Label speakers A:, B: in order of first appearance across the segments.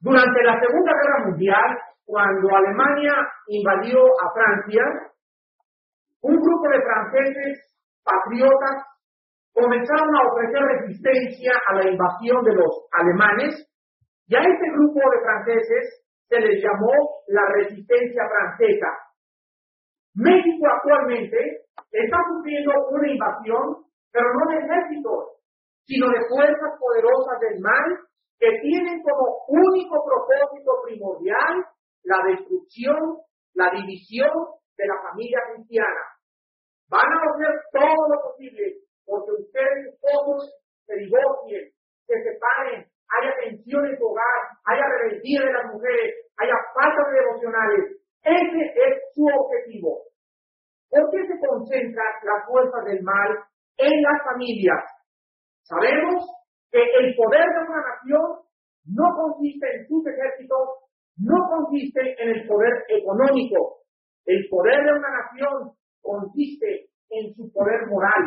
A: Durante la Segunda Guerra Mundial, cuando Alemania invadió a Francia, un grupo de franceses patriotas comenzaron a ofrecer resistencia a la invasión de los alemanes y a este grupo de franceses se les llamó la resistencia francesa. México actualmente está sufriendo una invasión, pero no de ejércitos, sino de fuerzas poderosas del mal que tienen como único propósito primordial la destrucción, la división de la familia cristiana. Van a hacer todo lo posible porque ustedes todos se divorcien, se separen, haya tensión en su hogar, haya rebeldía de las mujeres, haya falta de devocionales. Ese es su objetivo. ¿Por qué se concentran las fuerzas del mal en las familias? Sabemos el poder de una nación no consiste en sus ejércitos, no consiste en el poder económico. El poder de una nación consiste en su poder moral.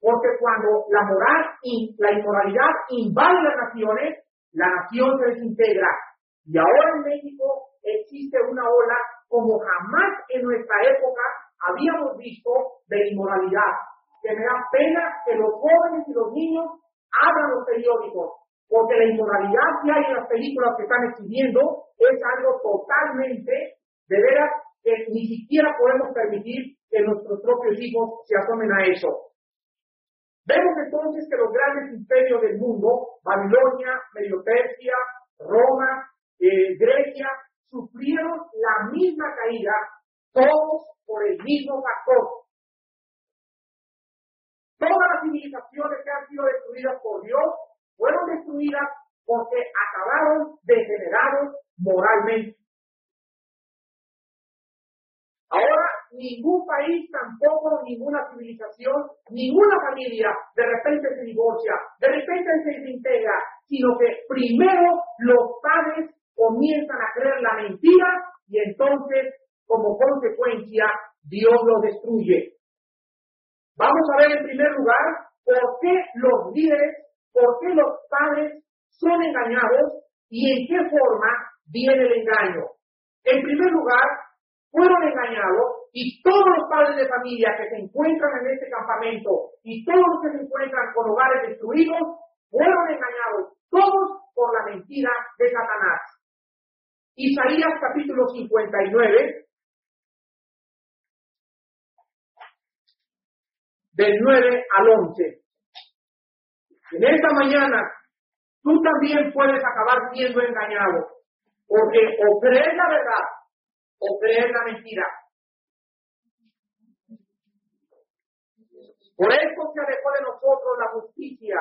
A: Porque cuando la moral y la inmoralidad invade las naciones, la nación se desintegra. Y ahora en México existe una ola como jamás en nuestra época habíamos visto de inmoralidad. Que me da pena que los jóvenes y los niños abran los periódicos, porque la inmoralidad que hay en las películas que están exhibiendo es algo totalmente, de veras, que ni siquiera podemos permitir que nuestros propios hijos se asomen a eso. Vemos entonces que los grandes imperios del mundo, Babilonia, Medio Persia, Roma, eh, Grecia, sufrieron la misma caída, todos por el mismo factor. Todas las civilizaciones que han sido destruidas por Dios fueron destruidas porque acabaron degenerados moralmente. Ahora, ningún país, tampoco ninguna civilización, ninguna familia de repente se divorcia, de repente se desintegra, sino que primero los padres comienzan a creer la mentira y entonces, como consecuencia, Dios los destruye. Vamos a ver en primer lugar por qué los líderes, por qué los padres son engañados y en qué forma viene el engaño. En primer lugar, fueron engañados y todos los padres de familia que se encuentran en este campamento y todos los que se encuentran con hogares destruidos fueron engañados todos por la mentira de Satanás. Isaías capítulo 59, del 9 al 11. En esta mañana, tú también puedes acabar siendo engañado, porque o crees la verdad o creer la mentira. Por eso se alejó de nosotros la justicia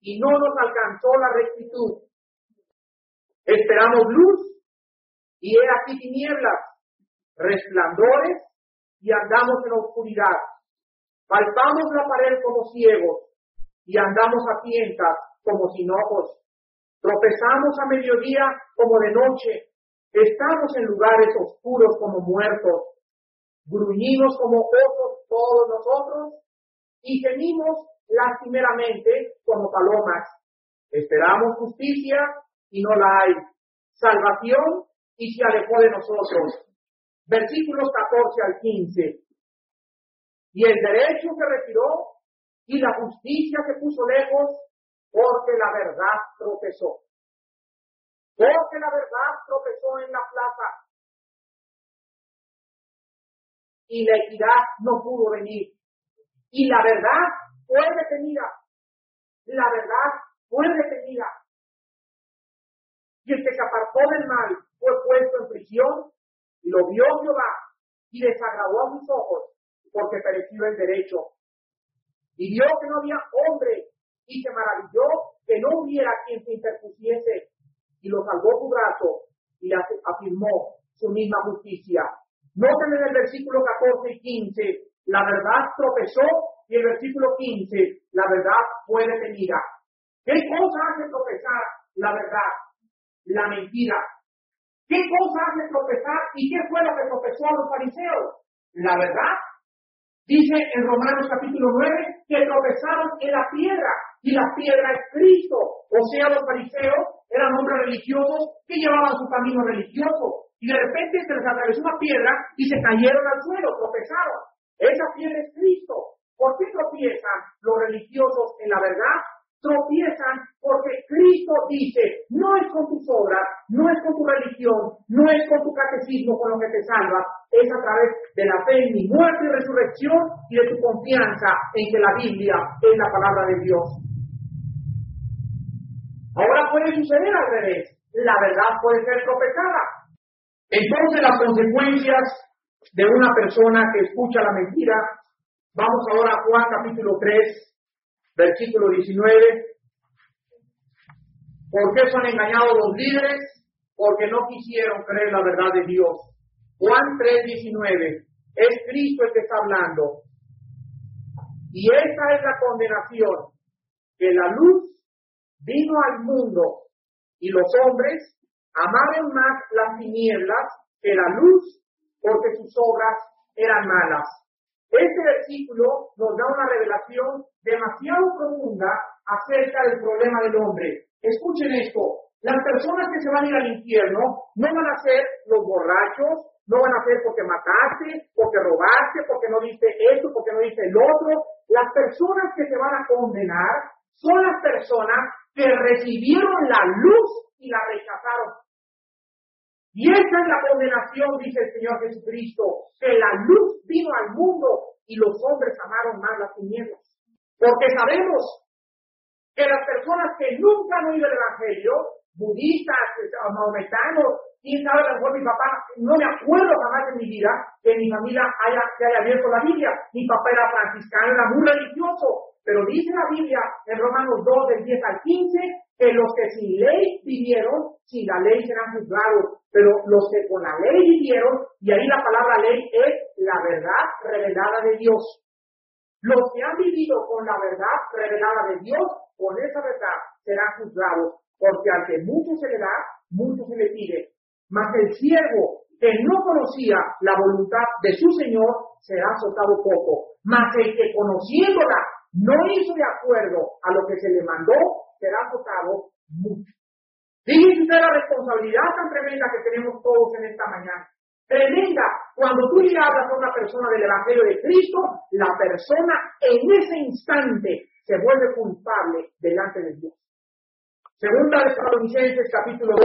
A: y no nos alcanzó la rectitud. Esperamos luz y he aquí tinieblas, resplandores y andamos en oscuridad. Palpamos la pared como ciegos y andamos a tientas como sin ojos. Tropezamos a mediodía como de noche Estamos en lugares oscuros como muertos, gruñimos como osos todos nosotros y gemimos lastimeramente como palomas. Esperamos justicia y no la hay. Salvación y se alejó de nosotros. Versículos 14 al 15. Y el derecho se retiró y la justicia se puso lejos porque la verdad tropezó. Porque la verdad tropezó en la plaza y la equidad no pudo venir. Y la verdad fue detenida. La verdad fue detenida. Y el que se apartó del mal fue puesto en prisión lo vio Jehová y desagradó a sus ojos porque pereció el derecho. Y vio que no había hombre y se maravilló que no hubiera quien se interpusiese y lo salvó su brazo y afirmó su misma justicia. Noten en el versículo 14 y 15, la verdad tropezó y el versículo 15, la verdad fue detenida. ¿Qué cosa hace tropezar la verdad? La mentira. ¿Qué cosa hace tropezar y qué fue lo que tropezó a los fariseos? La verdad. Dice en Romanos capítulo 9 que tropezaron en la piedra y la piedra es Cristo. O sea, los fariseos eran hombres religiosos que llevaban su camino religioso y de repente se les atravesó una piedra y se cayeron al suelo, tropezaron. Esa piedra es Cristo. ¿Por qué tropiezan los religiosos en la verdad? Tropiezan porque Cristo dice, no es con tus obras, no es con tu religión, no es con tu catecismo con lo que te salva, es a través de la fe en mi muerte y resurrección y de tu confianza en que la Biblia es la palabra de Dios. Ahora puede suceder al revés. La verdad puede ser tropezada. Entonces las consecuencias de una persona que escucha la mentira, vamos ahora a Juan capítulo 3, versículo 19. ¿Por qué son engañados los líderes? Porque no quisieron creer la verdad de Dios. Juan 3, 19. Es Cristo el que está hablando. Y esa es la condenación, que la luz vino al mundo y los hombres amaron más las tinieblas que la luz porque sus obras eran malas. Este versículo nos da una revelación demasiado profunda acerca del problema del hombre. Escuchen esto, las personas que se van a ir al infierno no van a ser los borrachos, no van a ser porque mataste, porque robaste, porque no diste esto, porque no diste el otro. Las personas que se van a condenar son las personas que recibieron la luz y la rechazaron. Y esa es la condenación, dice el Señor Jesucristo, que la luz vino al mundo y los hombres amaron más las tinieblas. Porque sabemos que las personas que nunca han oído el Evangelio, budistas, maometanos, quién sabe, a lo mejor mi papá, no me acuerdo jamás en mi vida que mi familia haya, que haya abierto la Biblia. Mi papá era franciscano, era muy religioso, pero dice la Biblia en Romanos 2, del 10 al 15, que los que sin ley vivieron, sin la ley serán juzgados, pero los que con la ley vivieron, y ahí la palabra ley es la verdad revelada de Dios. Los que han vivido con la verdad revelada de Dios, con esa verdad serán juzgados, porque al que mucho se le da, mucho se le pide. Mas el siervo que no conocía la voluntad de su Señor será azotado poco. Mas el que conociéndola no hizo de acuerdo a lo que se le mandó, será tocado mucho. Fíjense usted la responsabilidad tan tremenda que tenemos todos en esta mañana. Tremenda. Cuando tú le hablas a una persona del Evangelio de Cristo, la persona en ese instante se vuelve culpable delante de Dios. Segunda de Tesalonicenses capítulo 2,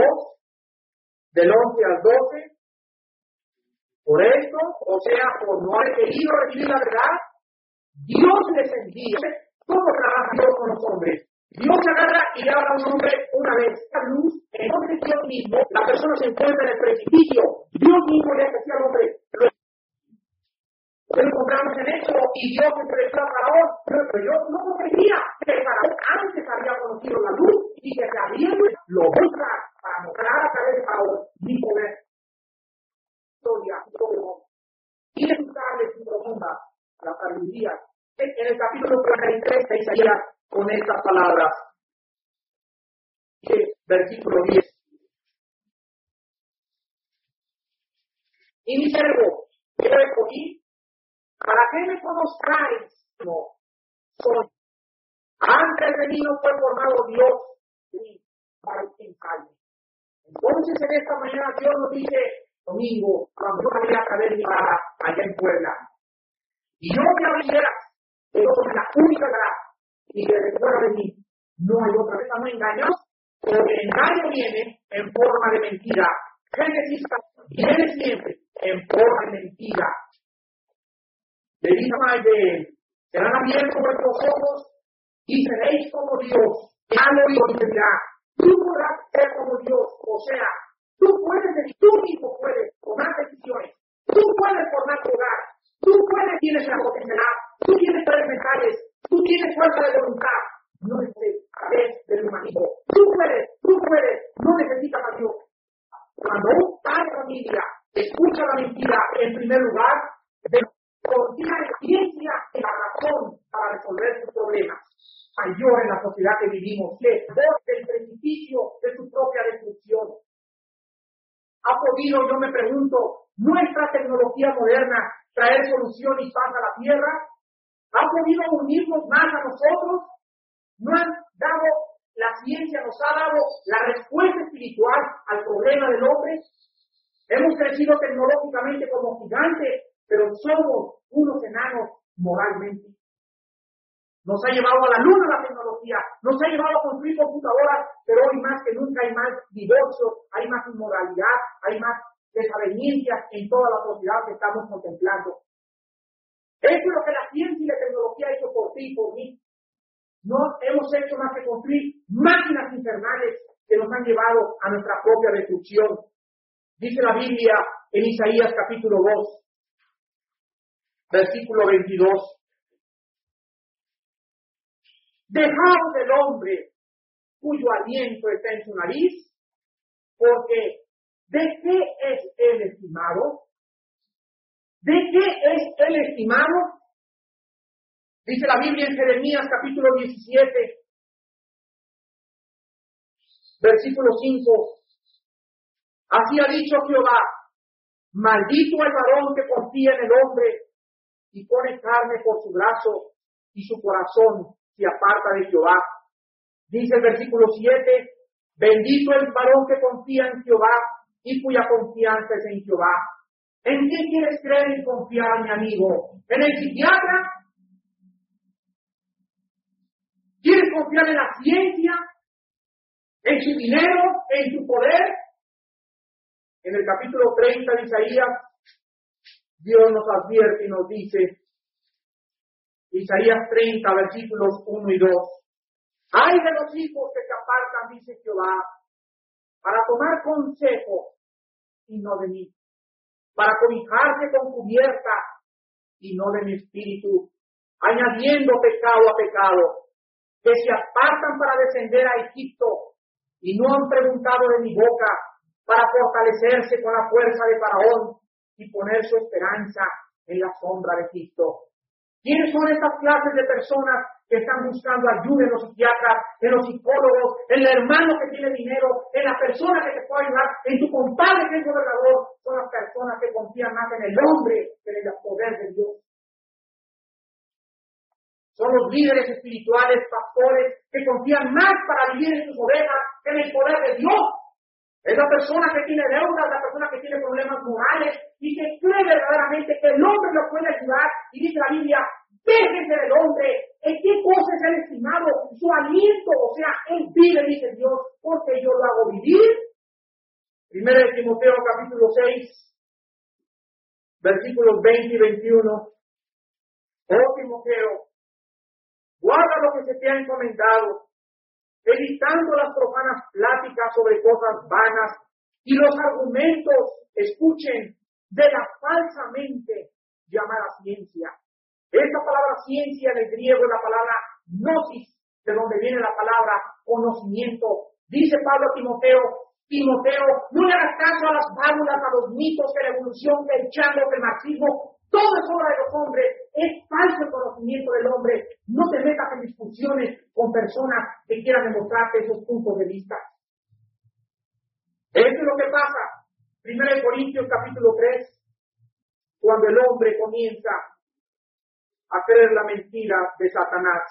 A: del 11 al 12. Por esto, o sea, por no haber querido recibir la verdad, Dios les envía. ¿Cómo trabaja Dios con los hombres? Dios agarra y le a un hombre una vez. La luz, en nombre de Dios mismo, la persona se encuentra en el precipicio. Dios mismo le hace al hombre. Lo encontramos en eso y Dios se prestó a Faraón. Pero yo no comprendía que Faraón antes había conocido la luz y que sabiendo lo busca para mostrar a través de Faraón mi poder. Historia, y resultarles su profunda la sabiduría. En el capítulo 43 de Isaías con estas palabras. Versículo 10. Y mi siervo, yo escogí, ¿para qué me conozcáis? No, soy. Antes de mí no fue formado Dios, ni para. Entonces en esta mañana Dios nos dice, domingo, cuando yo vaya a caer mi allá en Puebla, y yo me abrieras, yo soy la única gracia y que recuerda de mí. No hay otra vez, no engaños, porque el engaño viene en forma de mentira. Génesis viene siempre en forma de mentira. Le dice a de serán abiertos vuestros ojos y seréis como Dios. Ya lo dirá, tú podrás ser como Dios. O sea, tú puedes, tú mismo puedes tomar decisiones. Tú puedes formar tu hogar. Tú puedes, tienes la potencialidad. Tú tienes tres mentales. Tú tienes fuerza de voluntad, no necesitas del humanismo. Tú puedes, tú puedes, no necesitas a Dios. Cuando un padre de familia escucha la mentira, en primer lugar, contiene ciencia y la razón para resolver sus problemas. Mayor en la sociedad que vivimos, que voz del precipicio de su propia destrucción. Ha podido, yo me pregunto, nuestra tecnología moderna traer solución y paz a la tierra? ¿Ha podido unirnos más a nosotros? ¿No han dado, la ciencia nos ha dado la respuesta espiritual al problema del hombre? Hemos crecido tecnológicamente como gigantes, pero somos unos enanos moralmente. Nos ha llevado a la luna la tecnología, nos ha llevado a construir computadoras, pero hoy más que nunca hay más divorcios, hay más inmoralidad, hay más desavenencias en toda la sociedad que estamos contemplando. Eso es lo que la ciencia y la tecnología ha hecho por ti y por mí. No hemos hecho más que construir máquinas infernales que nos han llevado a nuestra propia destrucción. Dice la Biblia en Isaías capítulo 2, versículo 22. Dejaos del hombre cuyo aliento está en su nariz, porque ¿de qué es el estimado? ¿De qué es el estimado? Dice la Biblia en Jeremías capítulo 17, versículo 5. Así ha dicho Jehová, maldito el varón que confía en el hombre y pone carne por su brazo y su corazón se aparta de Jehová. Dice el versículo 7, bendito el varón que confía en Jehová y cuya confianza es en Jehová. ¿En qué quieres creer y confiar, mi amigo? ¿En el psiquiatra? ¿Quieres confiar en la ciencia? ¿En su dinero? ¿En su poder? En el capítulo 30 de Isaías Dios nos advierte y nos dice, Isaías 30, versículos 1 y 2, hay de los hijos que se apartan, dice Jehová, para tomar consejo y no de mí, para cobijarse con cubierta y no de mi espíritu, añadiendo pecado a pecado, que se apartan para descender a Egipto y no han preguntado de mi boca para fortalecerse con la fuerza de Faraón y poner su esperanza en la sombra de Cristo. ¿Quiénes son estas clases de personas están buscando ayuda en los psiquiatras, en los psicólogos, en el hermano que tiene dinero, en la persona que te puede ayudar, en tu compadre que es gobernador? Son las personas que confían más en el hombre que en el poder de Dios. Son los líderes espirituales, pastores, que confían más para vivir en sus ovejas que en el poder de Dios. Es la persona que tiene deudas, la persona que tiene problemas morales y que cree verdaderamente que el hombre lo puede ayudar. Y dice la Biblia, déjense del hombre. ¿En qué cosa es el estimado? Su aliento, o sea, él vive, dice Dios, porque yo lo hago vivir. Primero de Timoteo capítulo 6, versículos 20 y 21. Oh Timoteo, guarda lo que se te ha encomendado evitando las profanas pláticas sobre cosas vanas y los argumentos, escuchen, de la falsamente llamada ciencia. Esta palabra ciencia en el griego es la palabra gnosis, de donde viene la palabra conocimiento. Dice Pablo a Timoteo, Timoteo, no le hagas caso a las fábulas, a los mitos de la evolución, que el chango, que marxismo, todo es obra de los hombres, es falso el conocimiento del hombre. No te metas en discusiones con personas que quieran demostrarte esos puntos de vista. Eso es lo que pasa. Primero de Corintios capítulo 3, cuando el hombre comienza a creer la mentira de Satanás.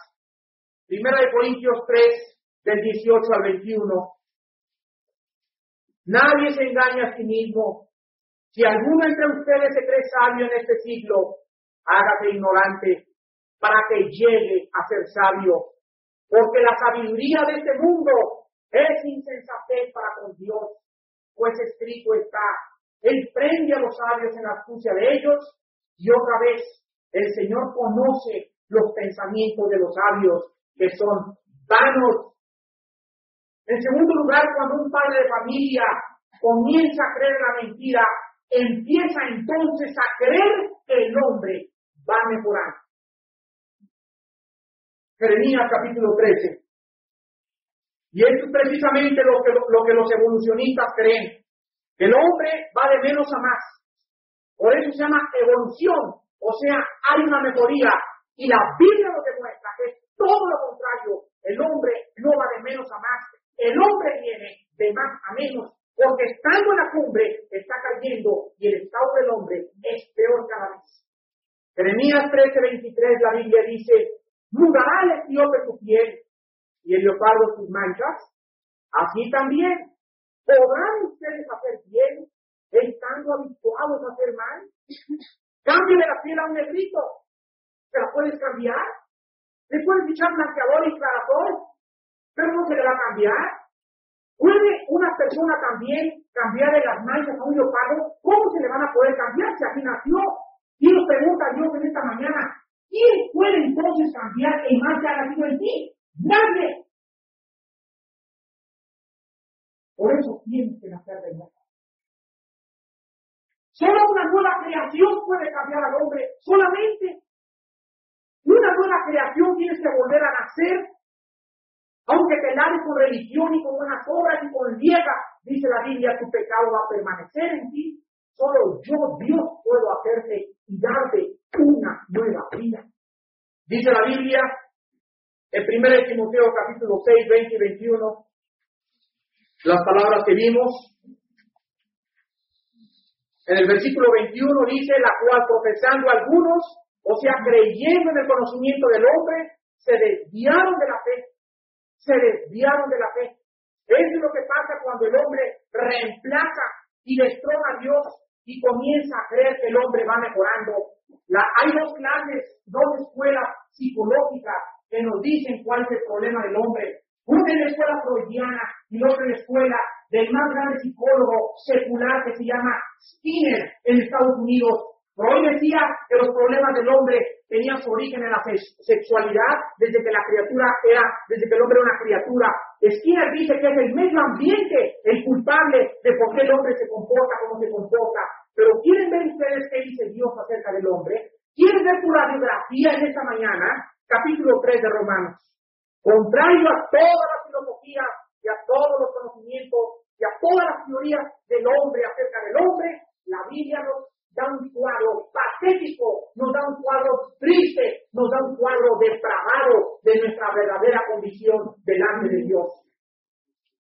A: Primera de Corintios 3, del 18 al 21. Nadie se engaña a sí mismo. Si alguno entre ustedes se cree sabio en este siglo, hágase ignorante para que llegue a ser sabio. Porque la sabiduría de este mundo es insensatez para con Dios, pues escrito está, Él prende a los sabios en la astucia de ellos, y otra vez el Señor conoce los pensamientos de los sabios, que son vanos. En segundo lugar, cuando un padre de familia comienza a creer la mentira, empieza entonces a creer que el hombre va a mejorar. Jeremías capítulo 13. Y esto es precisamente lo que, lo que los evolucionistas creen, el hombre va de menos a más. Por eso se llama evolución, o sea, hay una mejoría. Y la Biblia lo demuestra que es todo lo contrario. El hombre no va de menos a más. El hombre viene de más a menos porque estando en la cumbre está cayendo y el estado del hombre es peor cada vez. Jeremías 13:23 la Biblia dice, mudará el etíope su piel y el leopardo sus manchas. Así también podrán ustedes hacer bien estando habituados a hacer mal. Cámbiale la piel a un negrito. ¿Se la puedes cambiar? Le puedes echar blanqueador y clarapol, pero no se le va a cambiar. ¿Puede una persona también cambiarle las manchas a un leopardo? ¿Cómo se le van a poder cambiar si así nació? Y nos pregunta Dios en esta mañana, ¿quién puede entonces cambiar el mal que ha nacido en ti? Nadie. Por eso tienes que nacer de nuevo. Solo una nueva creación puede cambiar al hombre. Solamente una nueva creación tienes que volver a nacer. Aunque te laves con religión y con buenas obras y con vieja, dice la Biblia, tu pecado va a permanecer en ti. Solo yo, Dios, puedo hacerte y darte una nueva vida. Dice la Biblia, en 1 Timoteo capítulo 6, 20 y 21, las palabras que vimos. En el versículo 21 dice, la cual profesando algunos, o sea, creyendo en el conocimiento del hombre, se desviaron de la fe. Se desviaron de la fe. Eso es lo que pasa cuando el hombre reemplaza y destrona a Dios y comienza a creer que el hombre va mejorando. La, hay dos clases, dos escuelas psicológicas que nos dicen cuál es el problema del hombre. Una en la escuela freudiana y otra en la escuela del más grande psicólogo secular que se llama Skinner en Estados Unidos. Freud decía que los problemas del hombre tenían su origen en la sexualidad desde que la criatura era, desde que el hombre era una criatura. Skinner dice que es el medio ambiente el culpable de por qué el hombre se comporta como se comporta. Pero ¿quieren ver ustedes qué dice Dios acerca del hombre? ¿Quieren ver pura biografía en esta mañana? Capítulo 3 de Romanos. Contrario a todas las filosofías y a todos los conocimientos y a todas las teorías del hombre acerca del hombre, la Biblia nos da un cuadro patético, nos da un cuadro triste, nos da un cuadro depravado de nuestra verdadera condición delante de Dios.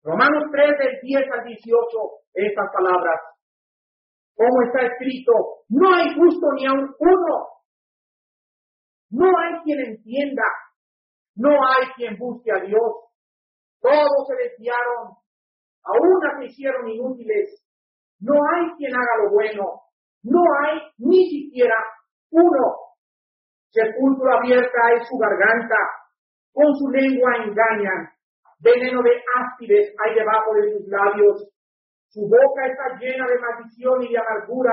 A: Romanos 3, del 10 al 18, estas palabras. Como está escrito, no hay justo ni aun uno. No hay quien entienda. No hay quien busque a Dios. Todos se desviaron. Aún se hicieron inútiles. No hay quien haga lo bueno no hay ni siquiera uno. Sepulcro abierta es su garganta, con su lengua engañan, veneno de áspides hay debajo de sus labios, su boca está llena de maldición y de amargura,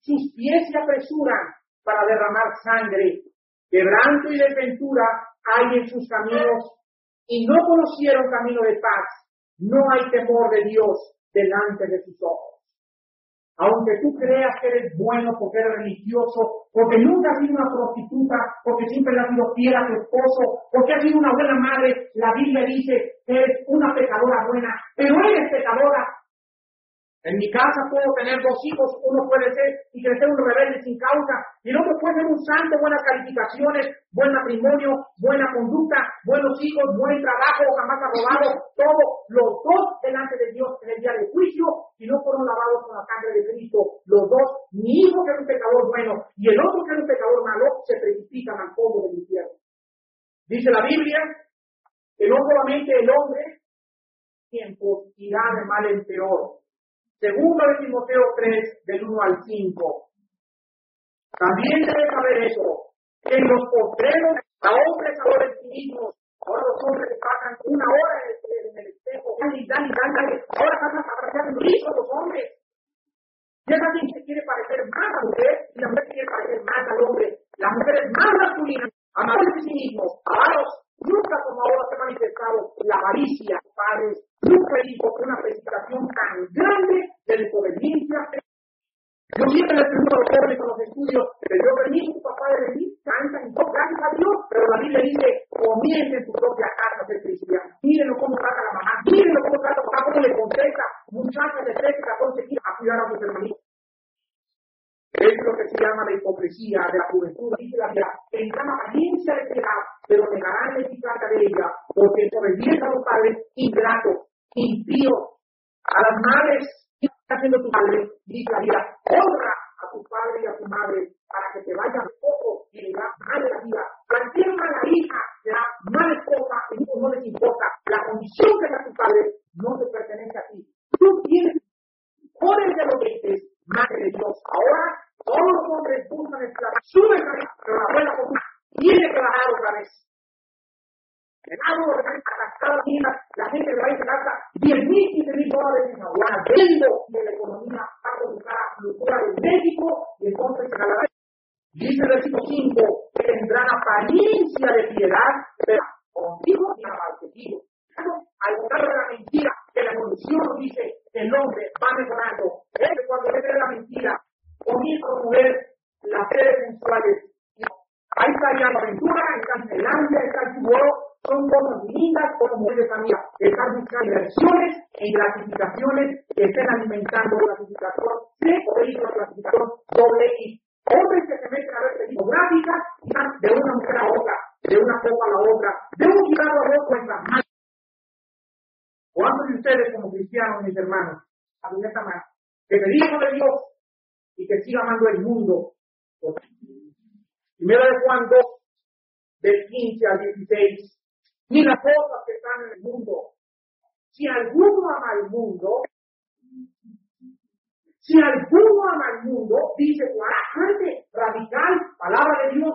A: sus pies se apresuran para derramar sangre, quebranto y desventura hay en sus caminos, y no conocieron camino de paz, no hay temor de Dios delante de sus ojos. Aunque tú creas que eres bueno porque eres religioso, porque nunca has sido una prostituta, porque siempre le has sido fiel a tu esposo, porque has sido una buena madre, la Biblia dice que eres una pecadora buena, pero eres pecadora en mi casa puedo tener dos hijos, uno puede ser y crecer un rebelde sin causa, y el otro puede ser un santo, buenas calificaciones, buen matrimonio, buena conducta, buenos hijos, buen trabajo, jamás ha robado, todo, los dos delante de Dios en el día del juicio, si no fueron lavados con la sangre de Cristo, los dos, mi hijo que es un pecador bueno y el otro que es un pecador malo, se precipitan al fondo del infierno. Dice la Biblia que no solamente el hombre, tiempo irá de mal en peor, Segundo de Timoteo 3, del 1 al 5. También debes saber eso, que en los postreros a hombres ahora en sí mismos, ahora los hombres pasan una hora en el, espejo, dan y dan y dan, ahora pasan a parecer listos los hombres. Y es así que quiere parecer más a la mujer y la mujer quiere parecer más al hombre. La mujer es más masculina, amadores de sí mismos, avaros, nunca como ahora se ha manifestado la avaricia, padres, nunca hizo una presentación tan grande de desobediencia. Yo siempre les pregunto a los jóvenes con los estudios, pero yo vení, tu papá de venir, canta y todo, gracias a Dios, pero la Biblia dice, comienza en tu propia casa de cristiano. Mírenlo cómo trata la mamá, mírenlo cómo trata papá, cómo le contesta, muchachas de 13, 14 años a cuidar a sus hermanitos. Es lo que se llama la hipocresía de la juventud. Dice la Biblia, tendrán apariencia de piedad, pero negarán la eficacia de ella, porque desobediencia a los padres ingratos impío, a las madres, ¿qué está haciendo tu padre? Dice la vida, honra a tu padre y a tu madre para que te vaya poco y le da mal la vida. Cualquier mala hija te da mala esposa y no les importa. La condición que da tu padre no te pertenece a ti. Tú tienes poder de los dientes, madre de Dios. Ahora todos los hombres buscan esclavos, suben pero la abuela común tiene que bajar otra vez. En algo arrastrado la gente va a gasta 10 mil, 15 mil dólares en aduana, viendo que la economía va a colocar a locura de México y entonces a la dice el versículo 5 que tendrán apariencia de piedad, pero contigo y amaltecido. Al contar de la mentira, que la evolución dice que el hombre va mejorando, es cuando le la mentira, comienza a promover las sedes sensuales. Ahí está ya la aventura, está en Finlandia, está en son cosas como mujeres amigas, están buscando inversiones en gratificaciones que estén alimentando clasificación C o la clasificación doble X. Hombres que se meten a ver películas y van de una mujer a otra, de una copa a la otra, de un cigarro a otro en las manos. ¿Cuántos de ustedes como cristianos, mis hermanos, a esta mano, que se dijo de Dios y que siga amando el mundo? Primero de Juan 2, del 15 al 16, ni las cosas que están en el mundo. Si alguno ama al mundo, si alguno ama al mundo, dice gente radical, palabra de Dios.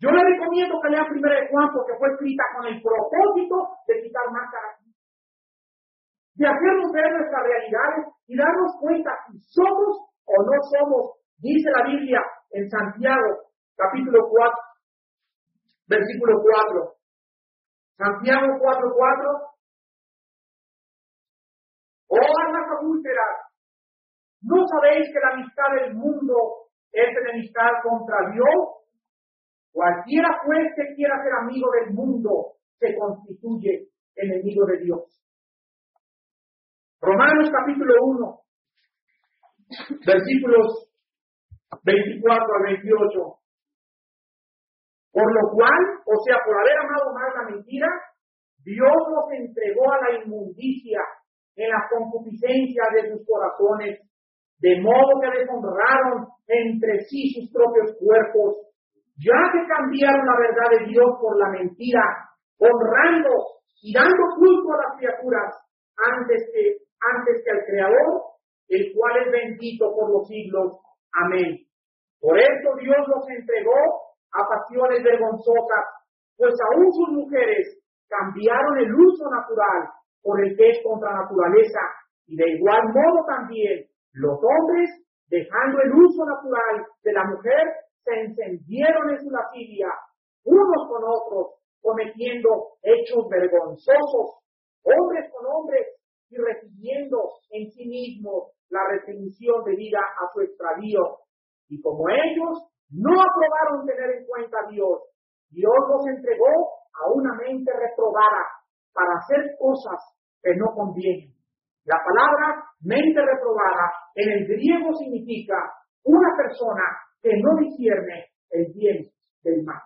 A: Yo le recomiendo que lea primero de Juan porque fue escrita con el propósito de quitar máscaras, de hacernos ver nuestras realidades y darnos cuenta si somos o no somos, dice la Biblia en Santiago, capítulo 4, versículo 4. Santiago 4:4. Oh almas adúlteras, ¿no sabéis que la amistad del mundo es enemistad contra Dios? Cualquiera pues que quiera ser amigo del mundo se constituye enemigo de Dios. Romanos capítulo 1, versículos 24 al 28. Por lo cual, o sea, por haber amado más la mentira, Dios nos entregó a la inmundicia en la concupiscencia de sus corazones, de modo que deshonraron entre sí sus propios cuerpos, ya que cambiaron la verdad de Dios por la mentira, honrando y dando culto a las criaturas antes que, antes que al Creador, el cual es bendito por los siglos. Amén. Por esto Dios nos entregó a pasiones vergonzosas, pues aún sus mujeres cambiaron el uso natural por el que es contra naturaleza, y de igual modo también los hombres, dejando el uso natural de la mujer, se encendieron en su lascivia, unos con otros, cometiendo hechos vergonzosos, hombres con hombres, y recibiendo en sí mismos la retribución debida a su extravío. Y como ellos no aprobaron tener en cuenta a Dios. Dios los entregó a una mente reprobada para hacer cosas que no convienen. La palabra mente reprobada en el griego significa una persona que no discierne el bien del mal.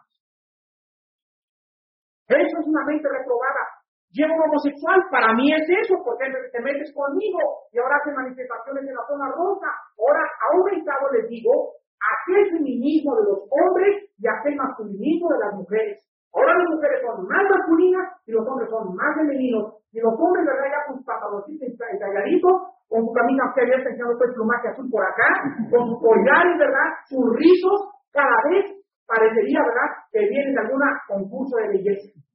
A: Eso es una mente reprobada. Llevo un homosexual, para mí es eso, porque te metes conmigo y ahora hace manifestaciones en la zona rosa. Ahora, a aumentado les digo aquel feminismo de los hombres y aquel masculinismo de las mujeres. Ahora las mujeres son más masculinas y los hombres son más femeninos. Y los hombres, ¿verdad? Ya con sus pantaloncitos entalladitos, con su camisa que había enseñado el plumaje azul por acá, con sus collares, ¿verdad? Sus rizos, cada vez parecería, ¿verdad? Que vienen de alguna concurso de belleza.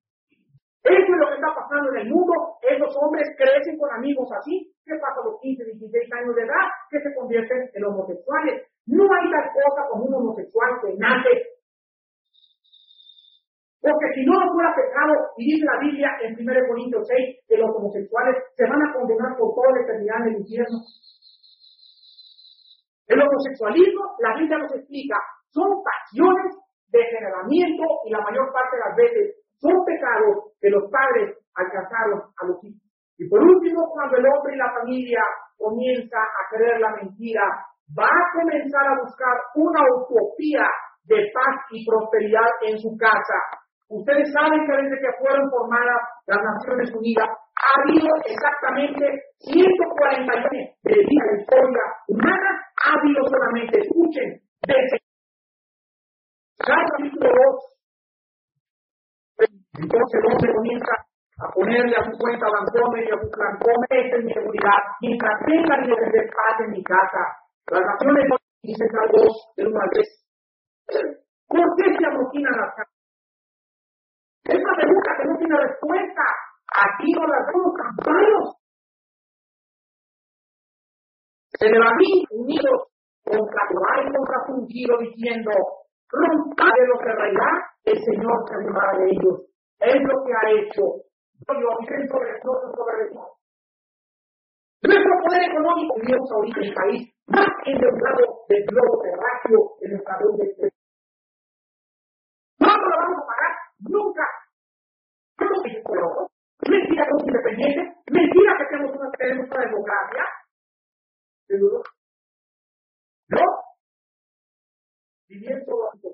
A: Eso es lo que está pasando en el mundo. Esos hombres crecen con amigos así. ¿Qué pasa a los 15, 16 años de edad? Que se convierten en homosexuales. No hay tal cosa como un homosexual que nace. Porque si no lo fuera pecado, y dice la Biblia en 1 Corintios 6, que los homosexuales se van a condenar por toda la eternidad en el infierno. El homosexualismo, la Biblia nos explica, son pasiones de generamiento y la mayor parte de las veces son pecados que los padres alcanzaron a los hijos. Y por último, cuando el hombre y la familia comienza a creer la mentira va a comenzar a buscar una utopía de paz y prosperidad en su casa. Ustedes saben que desde que fueron formadas las Naciones Unidas, ha habido exactamente 140 años de de historia humana hábilos solamente, escuchen, desde capítulo 2, entonces hombre comienza a ponerle a su cuenta Bancomer y a su Bancomer, esta es mi seguridad, mientras tenga y de paz en mi casa. Las naciones dicen al 2, del 1 al 3. ¿Por qué se amotinan las casas? Esa pregunta que no tiene respuesta. Aquí no la vemos campanos. Se levantan unidos contra Jehová y contra diciendo, rompa de lo que reirá, el Señor se librará de ellos. Es lo que ha hecho. Yo sobre nosotros sobre el Nuestro poder económico vivimos ahorita el país más endeudado del globo terráqueo en nuestra de ¿Cuándo lo vamos a pagar? Nunca. Mentira que somos independientes, mentira que tenemos una, tenemos una democracia. ¿No? Viviendo esto.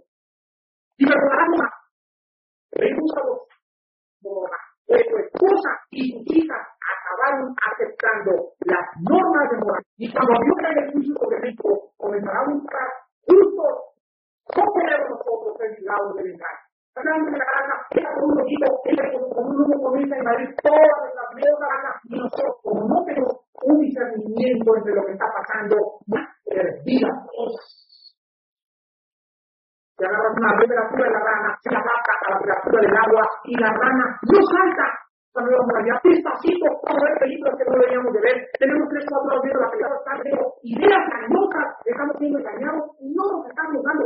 A: Y me recordarán más. Los pues tu esposa hija acabaron aceptando las normas de moral. Y cuando el juicio sobre México, comenzará a buscar justos ¿Cómo podemos nosotros ser librados del engaño? Hablando de la gana, era como un equipo, era como un uno comienza a invadir todas las ganas y nosotros, como no tenemos un discernimiento entre lo que está pasando, más perdida. Se agarra una temperatura de la rana, se adapta a la temperatura del agua y la rana no salta cuando vamos allá, despacito, a ver películas que no deberíamos de ver, tenemos tres, cuatro horas viendo la película, están viendo ideas locas, estamos siendo engañados y no nos estamos dando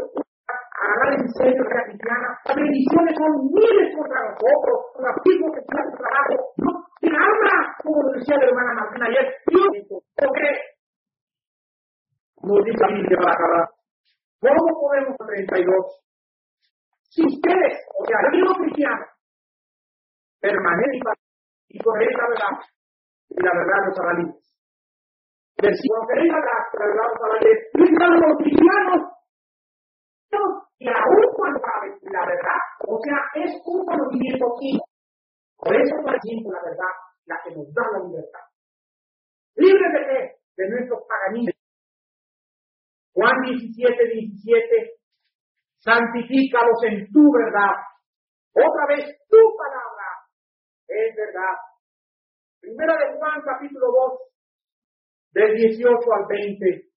A: agarrar en serio la cristiana. Las bendiciones son miles contra nosotros, los hijos que están en trabajo. No se habla, como decía la hermana Martina ayer. ¿Por qué? Nos dice la Biblia para acabar. ¿Cómo podemos 32? Si ustedes, o sea, el mismo cristiano, permanecen y con la verdad, y la verdad nos hará libres. Cuando queréis la verdad, nos hará libres. los cristianos y aún cuando la verdad, o sea, es un conocimiento químico. Por eso es la verdad la que nos da la libertad. ¿Libre de qué? De nuestros paganismos. Juan 17, 17, santifícalos en tu verdad. Otra vez, tu palabra es verdad. Primera de Juan, capítulo 2, del 18 al 20.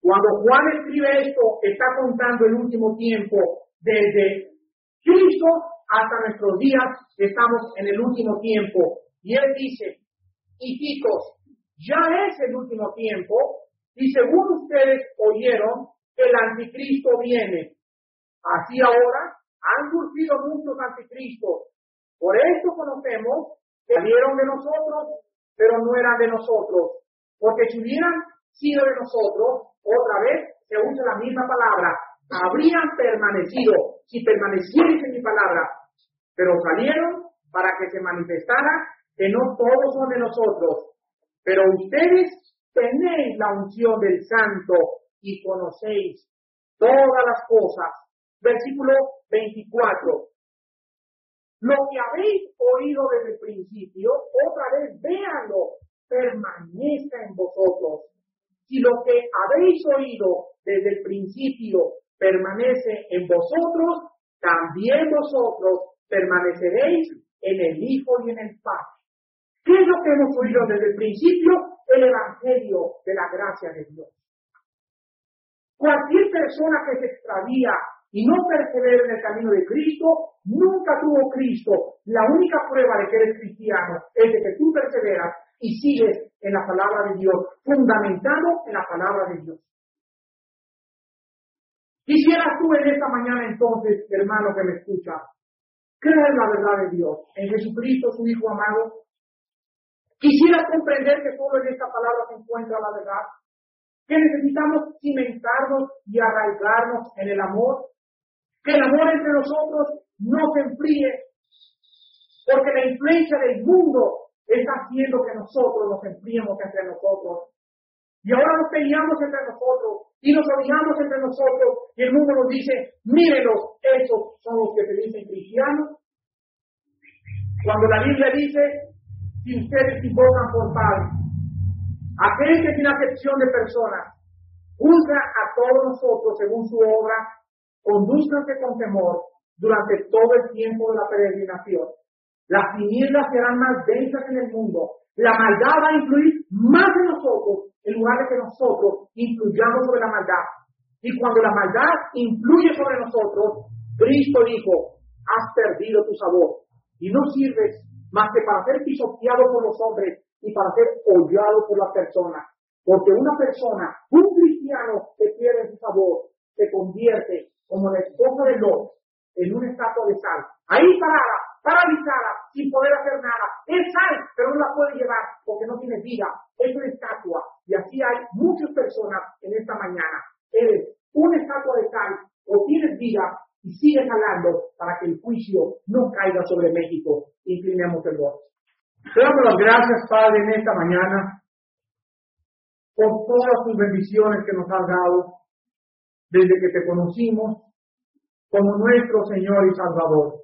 A: Cuando Juan escribe esto, está contando el último tiempo desde Cristo hasta nuestros días, estamos en el último tiempo. Y él dice, hijitos, ya es el último tiempo, y según ustedes oyeron, el anticristo viene. Así ahora han surgido muchos anticristos. Por esto conocemos que salieron de nosotros, pero no eran de nosotros. Porque si hubieran sido de nosotros, otra vez se usa la misma palabra, habrían permanecido, si permanecierais en mi palabra, pero salieron para que se manifestara que no todos son de nosotros, pero ustedes tenéis la unción del santo y conocéis todas las cosas. Versículo 24. Lo que habéis oído desde el principio, otra vez véanlo, permanezca en vosotros si lo que habéis oído desde el principio permanece en vosotros, también vosotros permaneceréis en el Hijo y en el Padre. ¿Qué es lo que hemos oído desde el principio? El Evangelio de la gracia de Dios. Cualquier persona que se extravía y no persevera en el camino de Cristo, nunca tuvo Cristo. La única prueba de que eres cristiano es de que tú perseveras y sigues en la palabra de Dios, fundamentado en la palabra de Dios. Quisieras tú en esta mañana entonces, hermano que me escucha, creer la verdad de Dios, en Jesucristo, su Hijo amado. Quisieras comprender que solo en esta palabra se encuentra la verdad, que necesitamos cimentarnos y arraigarnos en el amor, que el amor entre nosotros no se enfríe, porque la influencia del mundo está haciendo que nosotros nos enfriemos entre nosotros. Y ahora nos peleamos entre nosotros y nos odiamos entre nosotros y el mundo nos dice, mírenos, esos son los que se dicen cristianos. Cuando la Biblia dice, si ustedes invocan por Padre, aquel que sin acepción de personas, juzga a todos nosotros según su obra, conduzcanse con temor durante todo el tiempo de la peregrinación. Las tinieblas serán más densas en el mundo, la maldad va a influir más en nosotros en lugar de que nosotros influyamos sobre la maldad. Y cuando la maldad influye sobre nosotros, Cristo dijo, has perdido tu sabor y no sirves más que para ser pisoteado por los hombres y para ser hollado por las personas. Porque una persona, un cristiano que pierde su sabor, se convierte como la esposa de Lot en una estatua de sal. Ahí parada, paralizada, sin poder hacer nada. Es sal, pero no la puede llevar porque no tiene vida. Es una estatua. Y así hay muchas personas en esta mañana. Eres una estatua de sal o tienes vida y sigues hablando para que el juicio no caiga sobre México. Inclinemos el voto. Te damos las gracias, Padre, en esta mañana por todas tus bendiciones que nos has dado desde que te conocimos como nuestro Señor y Salvador.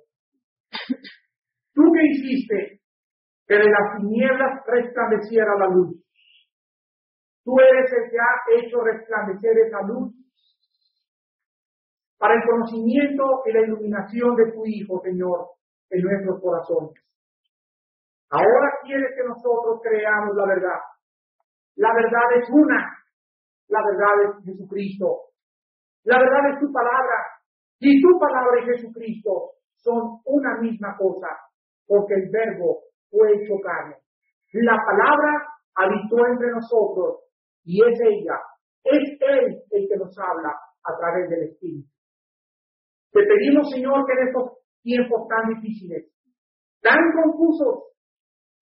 A: ¿Tú qué hiciste? Que de las tinieblas resplandeciera la luz. Tú eres el que ha hecho resplandecer esa luz para el conocimiento y la iluminación de tu Hijo, Señor, en nuestros corazones. Ahora quieres que nosotros creamos la verdad. La verdad es una. La verdad es Jesucristo. La verdad es tu palabra. Y tu palabra y Jesucristo son una misma cosa, porque el verbo fue hecho carne. La palabra habitó entre nosotros y es ella, es Él el que nos habla a través del Espíritu. Te pedimos, Señor, que en estos tiempos tan difíciles, tan confusos,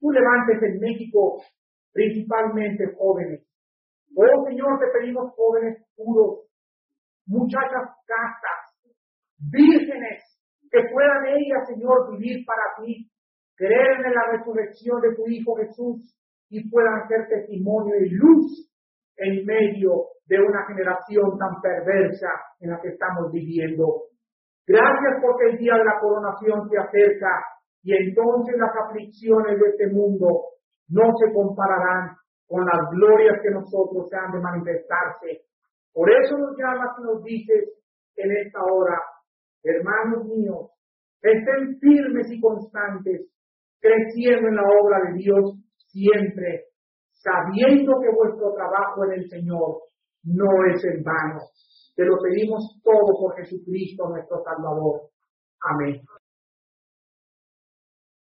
A: tú levantes en México principalmente jóvenes. Oh Señor, te pedimos jóvenes puros, muchachas castas, vírgenes, que puedan ellas, Señor, vivir para ti, creer en la resurrección de tu Hijo Jesús y puedan ser testimonio y luz en medio de una generación tan perversa en la que estamos viviendo. Gracias porque el día de la coronación se acerca y entonces las aflicciones de este mundo no se compararán con las glorias que nosotros se han de manifestarse. Por eso nos llamas y nos dices en esta hora, hermanos míos, estén firmes y constantes, creciendo en la obra de Dios siempre, sabiendo que vuestro trabajo en el Señor no es en vano. Te lo pedimos todo por Jesucristo nuestro Salvador. Amén.